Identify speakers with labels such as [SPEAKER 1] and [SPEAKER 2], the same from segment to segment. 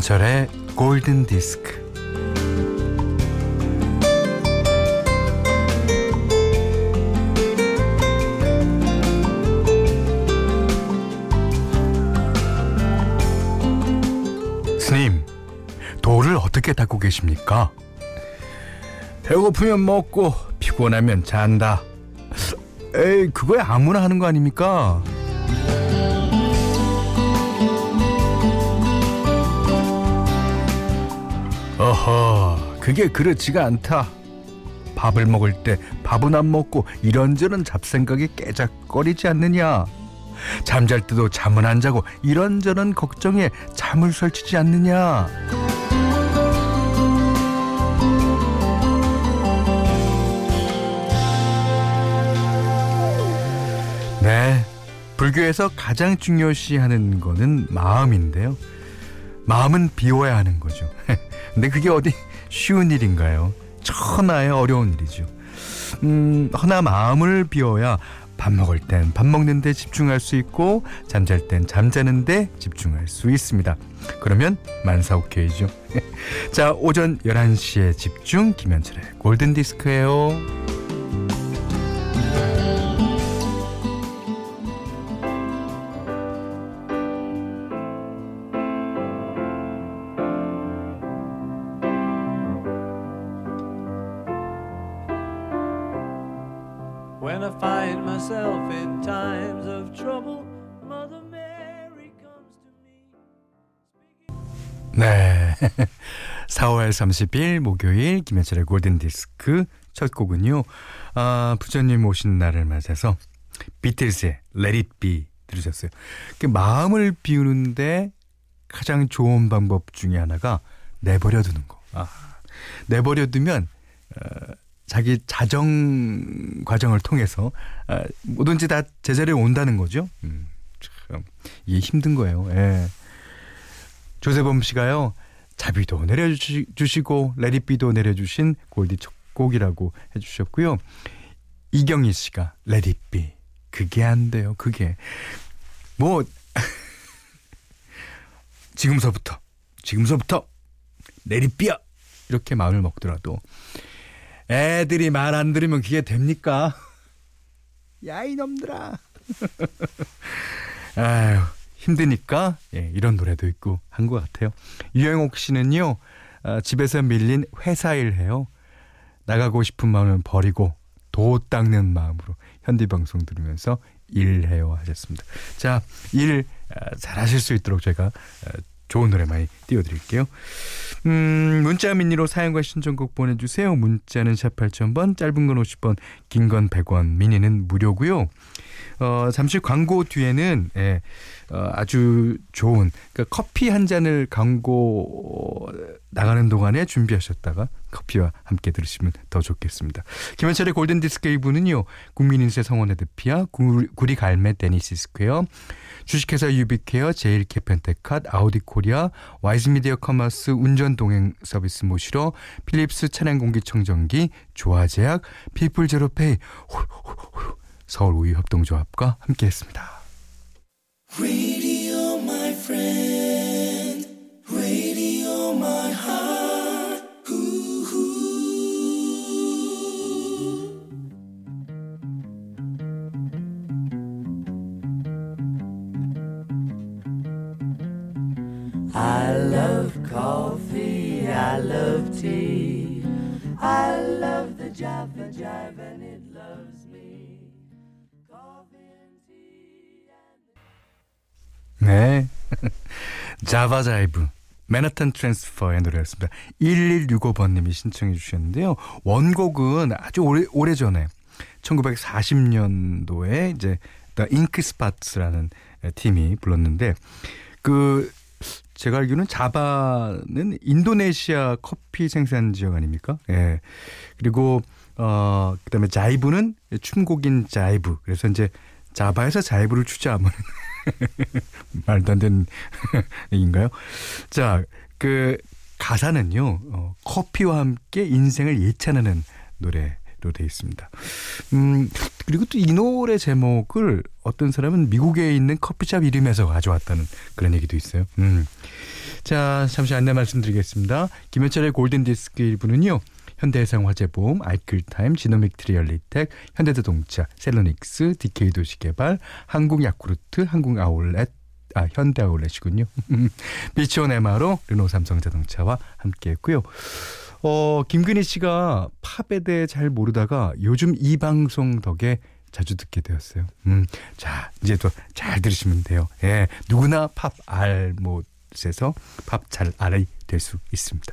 [SPEAKER 1] 김현철의 골든 디스크. 스님, 돌을 어떻게 닦고 계십니까? 배고프면 먹고 피곤하면 잔다. 에이, 그거야 아무나 하는 거 아닙니까? 어허, 그게 그렇지가 않다. 밥을 먹을 때 밥은 안 먹고 이런저런 잡생각이 깨작거리지 않느냐. 잠잘 때도 잠은 안 자고 이런저런 걱정에 잠을 설치지 않느냐. 네. 불교에서 가장 중요시하는 거는 마음인데요. 마음은 비워야 하는 거죠. 근데 그게 어디 쉬운 일인가요? 천하의 어려운 일이죠. 음, 허나 마음을 비워야 밥 먹을 땐 밥 먹는데 집중할 수 있고 잠잘 땐 잠자는데 집중할 수 있습니다. 그러면 만사 오케이죠. 자, 오전 11시에 집중 김현철의 골든 디스크예요.
[SPEAKER 2] When I find myself in times of trouble, Mother Mary comes to me.
[SPEAKER 1] 네. 4월 30일 목요일 김현철의 골든 디스크 첫 곡은요. 아, 부처님 오신 날을 맞아서 비틀즈의 Let It Be 들으셨어요. 그 마음을 비우는데 가장 좋은 방법 중에 하나가 내버려 두는 거. 아, 내버려 두면 어, 자기 자정 과정을 통해서 아, 뭐든지 다 제자리에 온다는 거죠. 음, 참 이게 힘든 거예요. 예. 조세범 씨가요. 자비도 내려주시고 Let It Be도 내려주신 골디 첫 곡이라고 해주셨고요. 이경희 씨가 Let It Be 그게 안 돼요. 그게 뭐 지금서부터 지금서부터 레디비야 이렇게 마음을 먹더라도 애들이 말 안 들으면 그게 됩니까? 야 이놈들아. 아유 힘드니까 예, 이런 노래도 있고 한 것 같아요. 유영옥 씨는요 아, 집에서 밀린 회사 일 해요. 나가고 싶은 마음은 버리고 도 닦는 마음으로 현디 방송 들으면서 일해요 하셨습니다. 자, 일 아, 잘하실 수 있도록 제가 아, 좋은 노래 많이 띄워드릴게요. 음, 문자 미니로 사연과 신청곡 보내주세요. 문자는 샵 8000번, 짧은 건 50원, 긴건 100원, 미니는 무료고요. 어, 잠시 광고 뒤에는 예, 어, 아주 좋은 그러니까 커피 한 잔을 광고 나가는 동안에 준비하셨다가 커피와 함께 들으시면 더 좋겠습니다. 김현철의 골든 디스크 2부는요. 국민인세 성원 헤드피아, 구리 갈매 데니스 스퀘어, 주식회사 유비케어, 제일 캐펜테캇, 아우디 코리아, 와이즈미디어 커머스 운전 동행 서비스 모시러 필립스 차량 공기청정기, 조화제약, 피플 제로페이, 서울 함께했습니다.
[SPEAKER 3] Heart. Ooh, ooh.
[SPEAKER 2] I love coffee, I love tea, I love the Java Jive
[SPEAKER 1] 자바자이브. 맨하탄 트랜스퍼의 노래였습니다. 1165번님이 신청해 주셨는데요. 원곡은 아주 오래, 오래 전에 1940년도에 이제 Ink Spots라는 팀이 불렀는데 그 제가 알기로는 자바는 인도네시아 커피 생산 지역 아닙니까? 예. 그리고 어 그다음에 자이브는 춤곡인 자이브. 그래서 이제 자바에서 자이브를 추자 하면 말도 안 되는 얘기인가요? 자, 그 가사는요. 어, 커피와 함께 인생을 예찬하는 노래 돼 있습니다. 음, 그리고 또 이 노래 제목을 어떤 사람은 미국에 있는 커피숍 이름에서 가져왔다는 그런 얘기도 있어요. 음. 자, 잠시 안내 말씀드리겠습니다. 김현철의 골든 디스크 1부는요. 현대해상화재보험, 아이클타임, 지노믹 트리얼리텍, 현대자동차, 셀러닉스, DK 도시개발, 한국야쿠르트, 한국아울렛, 아, 현대 아울렛이군요. 비치온 MRO, 르노 삼성자동차와 함께했고요. 어, 김근희 씨가 팝에 대해 잘 모르다가 요즘 이 방송 덕에 자주 듣게 되었어요. 음, 자, 이제 또 잘 들으시면 돼요. 예, 누구나 팝 알못에서 팝 잘 알아야 될 수 있습니다.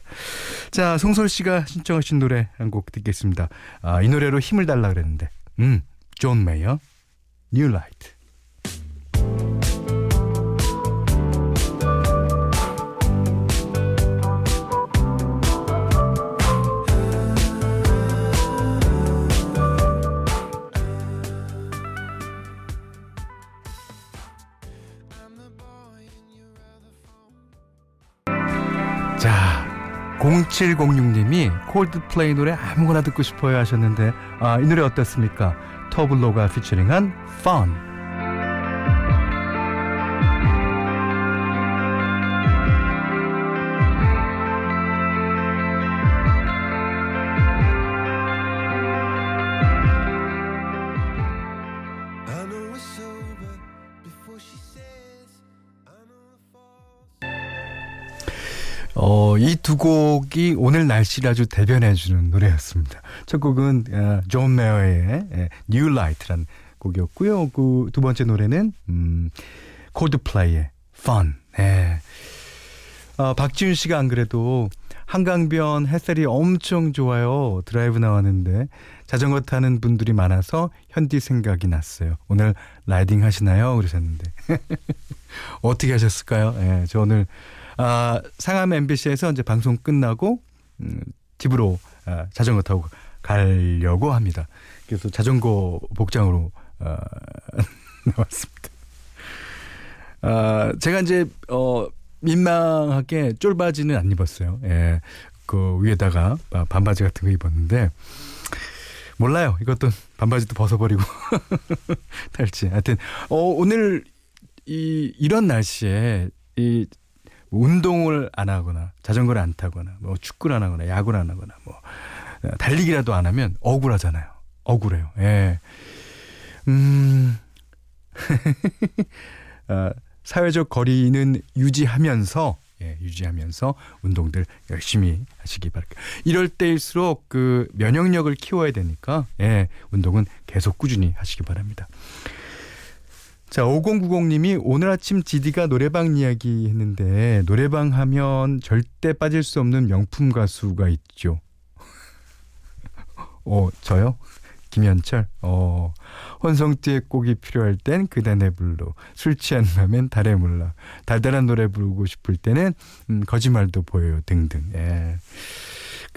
[SPEAKER 1] 자, 송솔 씨가 신청하신 노래 한 곡 듣겠습니다. 아, 이 노래로 힘을 달라 그랬는데, 음, 존 메이어, New Light. 자, 0706님이 콜드플레이 노래 아무거나 듣고 싶어요 하셨는데 아, 이 노래 어떻습니까? 터블로가 피처링한 Fun. 어, 이 두 곡이 오늘 날씨를 아주 대변해주는 노래였습니다. 첫 곡은 어, 존 메이어의 예, New Light라는 곡이었고요. 그 두 번째 노래는 음, 콜드플레이의 Fun. 예. 어, 박지윤 씨가 안 그래도 한강변 햇살이 엄청 좋아요. 드라이브 나왔는데 자전거 타는 분들이 많아서 현디 생각이 났어요. 오늘 riding 하시나요? 그러셨는데 어떻게 하셨을까요? 예, 저 오늘 아, 상암 MBC에서 이제 방송 끝나고 음, 집으로 아, 자전거 타고 가려고 합니다. 그래서 자전거 복장으로 아, 나왔습니다. 아, 제가 이제 어 민망하게 쫄바지는 안 입었어요. 예. 그 위에다가 아, 반바지 같은 거 입었는데 몰라요. 이것도 반바지도 벗어버리고 탈지. 하여튼 어 오늘 이 이런 날씨에 이 운동을 안 하거나 자전거를 안 타거나 뭐 축구를 안 하거나 야구를 안 하거나 뭐 어, 달리기라도 안 하면 억울하잖아요. 억울해요. 예. 음. 어, 사회적 거리는 유지하면서 예, 유지하면서 운동들 열심히 하시기 바랍니다. 이럴 때일수록 그 면역력을 키워야 되니까 예, 운동은 계속 꾸준히 하시기 바랍니다. 자, 5090님이 오늘 아침 지디가 노래방 이야기 했는데 노래방 하면 절대 빠질 수 없는 명품 가수가 있죠. 어, 저요? 김현철. 어. 혼성띠의 곡이 필요할 땐 그단의 불로 술 취한 밤엔 달의 몰라 달달한 노래 부르고 싶을 때는 음, 거짓말도 보여요 등등 예.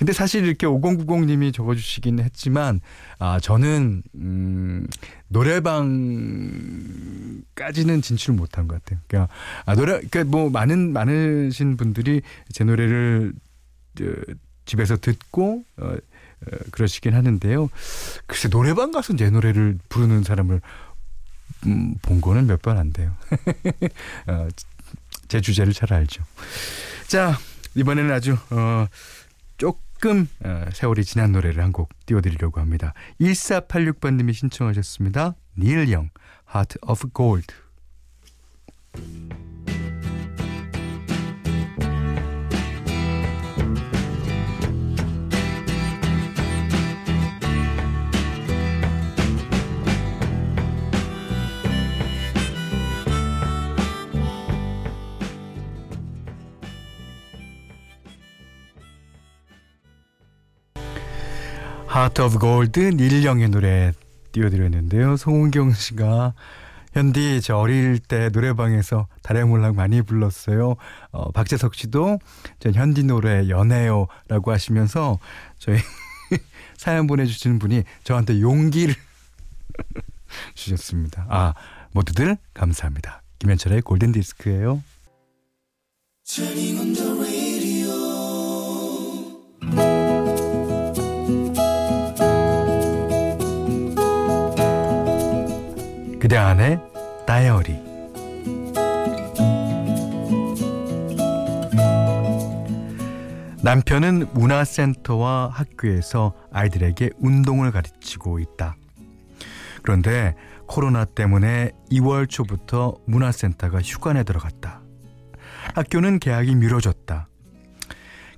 [SPEAKER 1] 근데 사실 이렇게 5090님이 적어주시긴 했지만 아 저는 음, 노래방까지는 진출 못한 것 같아요. 그러니까 아 노래 그러니까 뭐 많은 많으신 분들이 제 노래를 저, 집에서 듣고 어, 어, 그러시긴 하는데요. 글쎄 노래방 가서 내 노래를 부르는 사람을 음, 본 거는 몇 번 안 돼요. 어, 제 주제를 잘 알죠. 자 이번에는 아주 어, 조금 어, 세월이 지난 노래를 한 곡 띄워드리려고 합니다. 1486번님이 신청하셨습니다. 닐 영, Heart of Gold. Heart of Gold 닐영의 노래 띄워드렸는데요. 송은경 씨가 현디 저 어릴 때 노래방에서 달의 몰락 많이 불렀어요. 어, 박재석 씨도 전 현디 노래 연애요라고 하시면서 저희 사연 보내주시는 분이 저한테 용기를 주셨습니다. 아 모두들 감사합니다. 김현철의 골든 디스크예요. 그대 안의 다이어리 남편은 문화센터와 학교에서 아이들에게 운동을 가르치고 있다. 그런데 코로나 때문에 2월 초부터 문화센터가 휴관에 들어갔다. 학교는 계약이 미뤄졌다.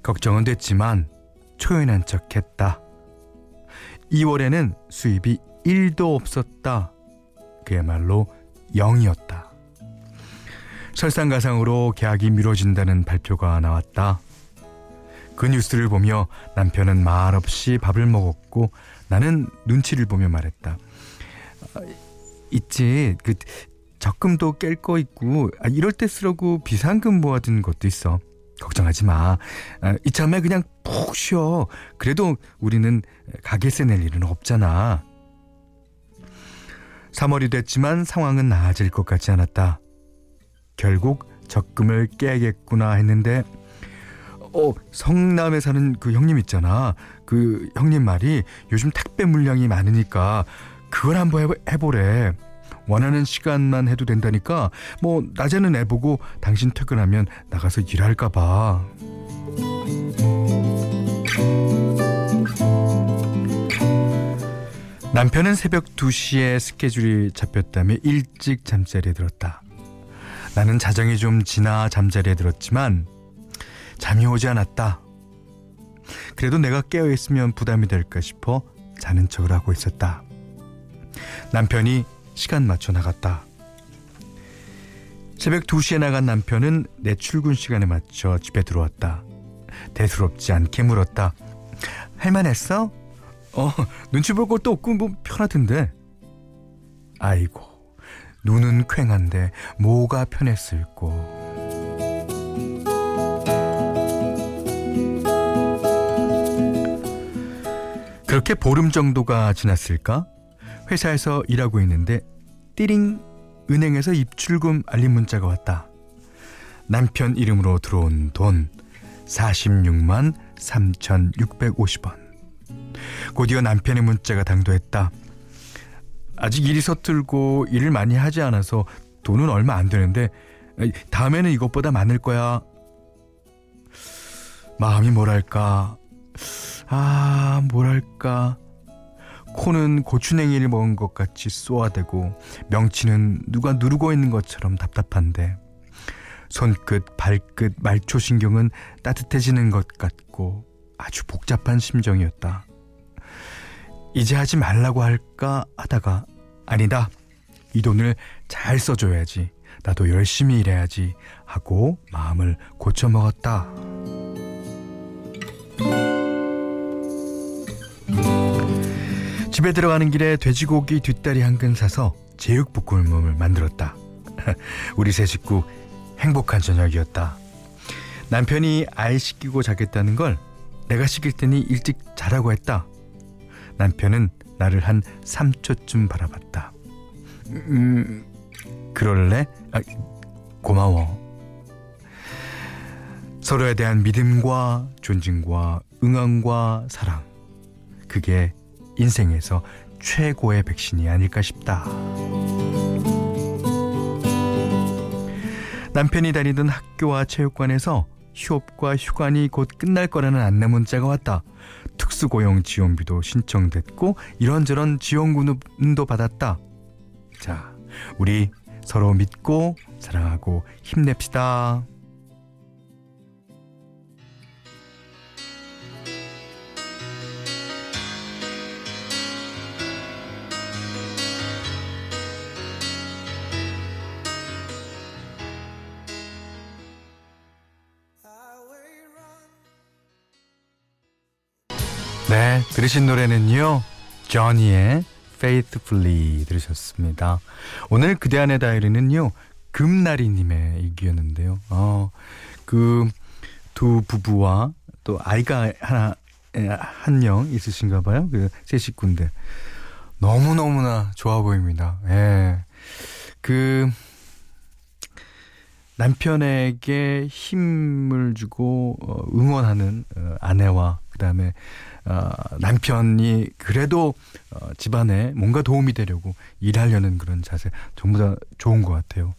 [SPEAKER 1] 걱정은 됐지만 초연한 척 했다. 2월에는 수입이 1도 없었다. 그야말로 0이었다. 설상가상으로 계약이 미뤄진다는 발표가 나왔다. 그 뉴스를 보며 남편은 말없이 밥을 먹었고 나는 눈치를 보며 말했다. 아, 있지. 그 적금도 깰 거 있고 아, 이럴 때 쓰라고 비상금 모아둔 것도 있어. 걱정하지 마. 아, 이참에 그냥 푹 쉬어. 그래도 우리는 가게세 낼 일은 없잖아. 3월이 됐지만 상황은 나아질 것 같지 않았다. 결국 적금을 깨야겠구나 했는데 어 성남에 사는 그 형님 있잖아. 그 형님 말이 요즘 택배 물량이 많으니까 그걸 한번 해보, 해보래. 원하는 시간만 해도 된다니까 뭐 낮에는 애보고 당신 퇴근하면 나가서 일할까 봐. 남편은 새벽 2시에 스케줄이 잡혔다며 일찍 잠자리에 들었다. 나는 자정이 좀 지나 잠자리에 들었지만 잠이 오지 않았다. 그래도 내가 깨어 있으면 부담이 될까 싶어 자는 척을 하고 있었다. 남편이 시간 맞춰 나갔다. 새벽 2시에 나간 남편은 내 출근 시간에 맞춰 집에 들어왔다. 대수롭지 않게 물었다. 할만했어? 어, 눈치 볼 것도 없고 뭐 편하던데. 아이고, 눈은 퀭한데 뭐가 편했을꼬. 그렇게 보름 정도가 지났을까? 회사에서 일하고 있는데 띠링 은행에서 입출금 알림 문자가 왔다. 남편 이름으로 들어온 돈 46만 3,650원. 곧이어 남편의 문자가 당도했다. 아직 일이 서툴고 일을 많이 하지 않아서 돈은 얼마 안 되는데 다음에는 이것보다 많을 거야. 마음이 뭐랄까. 아, 뭐랄까. 코는 고추냉이를 먹은 것 같이 쏘아대고 명치는 누가 누르고 있는 것처럼 답답한데 손끝, 발끝, 말초신경은 따뜻해지는 것 같고 아주 복잡한 심정이었다. 이제 하지 말라고 할까 하다가 아니다. 이 돈을 잘 써줘야지. 나도 열심히 일해야지 하고 마음을 고쳐먹었다. 집에 들어가는 길에 돼지고기 뒷다리 한 근 사서 제육볶음을 만들었다. 우리 세 식구 행복한 저녁이었다. 남편이 아이 씻기고 자겠다는 걸 내가 씻길 테니 일찍 자라고 했다. 남편은 나를 한 3초쯤 바라봤다. 음, 그럴래? 아, 고마워. 서로에 대한 믿음과 존중과 응원과 사랑. 그게 인생에서 최고의 백신이 아닐까 싶다. 남편이 다니던 학교와 체육관에서 휴업과 휴관이 곧 끝날 거라는 안내 문자가 왔다. 특수고용 지원비도 신청됐고 이런저런 지원금도 받았다. 자, 우리 서로 믿고 사랑하고 힘냅시다. 네, 들으신 노래는요. 조니의 Faithfully 들으셨습니다. 오늘 그대 안의 다이어리는요. 금나리님의 일기였는데요. 어, 그 두 부부와 또 아이가 하나 한 명 있으신가 봐요. 그세 식구인데 너무 너무나 좋아 보입니다. 예. 그 남편에게 힘을 주고 어, 응원하는 어, 아내와 그다음에 어, 남편이 그래도 어, 집안에 뭔가 도움이 되려고 일하려는 그런 자세 전부 다 좋은 것 같아요.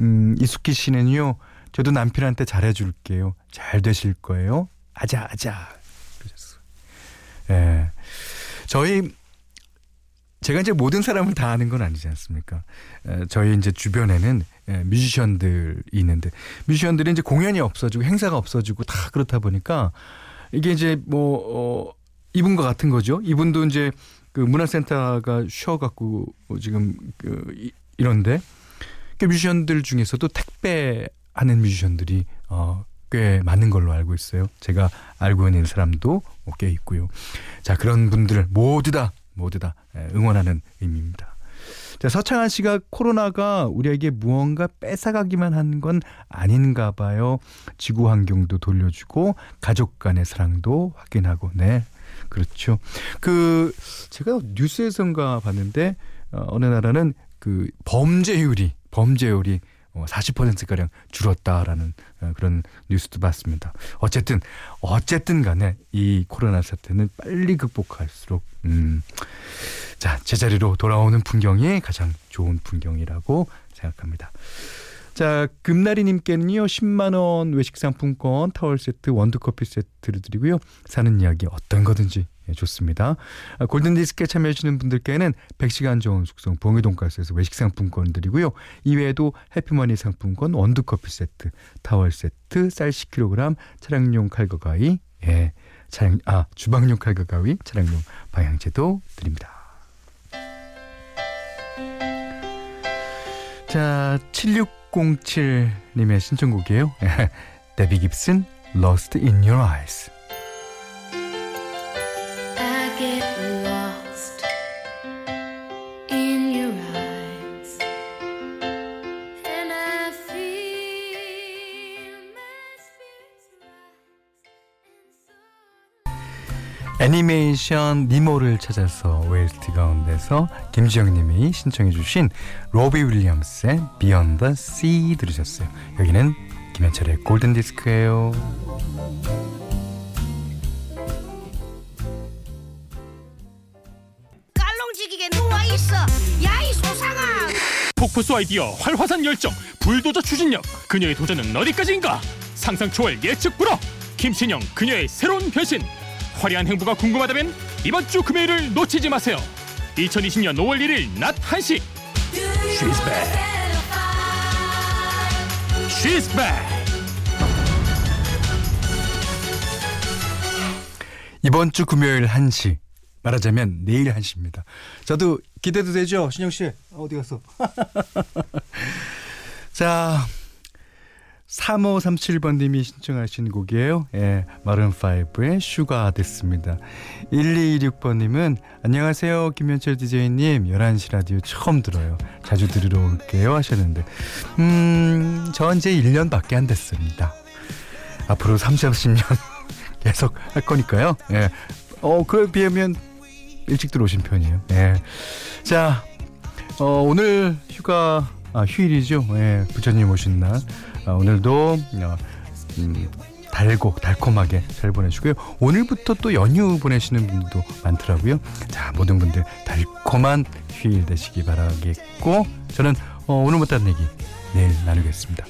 [SPEAKER 1] 음, 이숙희 씨는요. 저도 남편한테 잘해줄게요. 잘 되실 거예요. 아자 아자. 그러셨어요. 예. 저희 제가 이제 모든 사람을 다 아는 건 아니지 않습니까? 에, 저희 이제 주변에는 에, 뮤지션들이 있는데 뮤지션들이 이제 공연이 없어지고 행사가 없어지고 다 그렇다 보니까 이게 이제 뭐 어, 이분과 같은 거죠. 이분도 이제 그 문화센터가 쉬어갖고 지금 그 이, 이런데 그 뮤지션들 중에서도 택배 하는 뮤지션들이 어, 꽤 많은 걸로 알고 있어요. 제가 알고 있는 사람도 꽤 있고요. 자 그런 분들 모두 다 모두 다 예, 응원하는 의미입니다. 자, 서창한 씨가 코로나가 우리에게 무언가 뺏어가기만 한 건 아닌가 봐요. 지구 환경도 돌려주고 가족 간의 사랑도 확인하고 네. 그렇죠. 그 제가 뉴스에선가 봤는데 어, 어느 나라는 그 범죄율이 범죄율이 어, 40%가량 줄었다라는 어, 그런 뉴스도 봤습니다. 어쨌든 어쨌든 간에 이 코로나 사태는 빨리 극복할수록 음, 자 제자리로 돌아오는 풍경이 가장 좋은 풍경이라고 생각합니다. 자, 금나리님께는요, 10만원 외식 상품권, 타월 세트, 원두커피 세트를 드리고요. 사는 이야기 어떤 거든지 예, 좋습니다. 아, 골든디스크에 참여해주시는 분들께는 100시간 좋은 숙성 봉해 돈가스에서 외식 상품권 드리고요. 이외에도 해피머니 상품권, 원두커피 세트, 타월 세트, 쌀 10kg, 차량용 칼과 가위, 예, 차량, 아, 주방용 칼과 가위, 차량용 방향제도 드립니다. 자, 7607님의 신청곡이에요. 데비 깁슨, Lost in Your Eyes. 애니메이션 니모를 찾아서 OST 가운데서 김지영님이 신청해주신 로비 윌리엄스의 Beyond the Sea 들으셨어요. 여기는 김현철의 골든 디스크예요.
[SPEAKER 4] 깔롱지기게 누워 있어. 야이 소상아.
[SPEAKER 5] 폭포수 아이디어 활화산 열정 불도저 추진력 그녀의 도전은 어디까지인가 상상 초월 예측 불허 김신영 그녀의 새로운 변신 화려한 행보가 궁금하다면 이번 주 금요일을 놓치지 마세요 2020년 5월 1일 낮 1시 She's back She's back
[SPEAKER 1] 이번 주 금요일 1시 말하자면 내일 1시입니다. 저도 기대도 되죠? 신영 씨 어디 갔어? 자 3537번님이 신청하신 곡이에요. 예, 마룬5의 Sugar 됐습니다. 1226번님은 안녕하세요 김현철 DJ님 11시 라디오 처음 들어요. 자주 들으러 올게요 하셨는데 음, 저 이제 1년밖에 안 됐습니다. 앞으로 30, 40년 계속 할 거니까요. 예. 어, 그에 비하면 일찍 들어오신 편이에요. 예. 자, 어, 오늘 휴가, 아, 휴일이죠. 예, 부처님 오신 날. 아, 오늘도, 어, 음, 달고, 달콤하게 잘 보내시고요. 오늘부터 또 연휴 보내시는 분들도 많더라고요. 자, 모든 분들 달콤한 휴일 되시기 바라겠고, 저는 어, 오늘 못한 얘기 내일 나누겠습니다.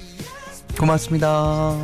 [SPEAKER 1] 고맙습니다.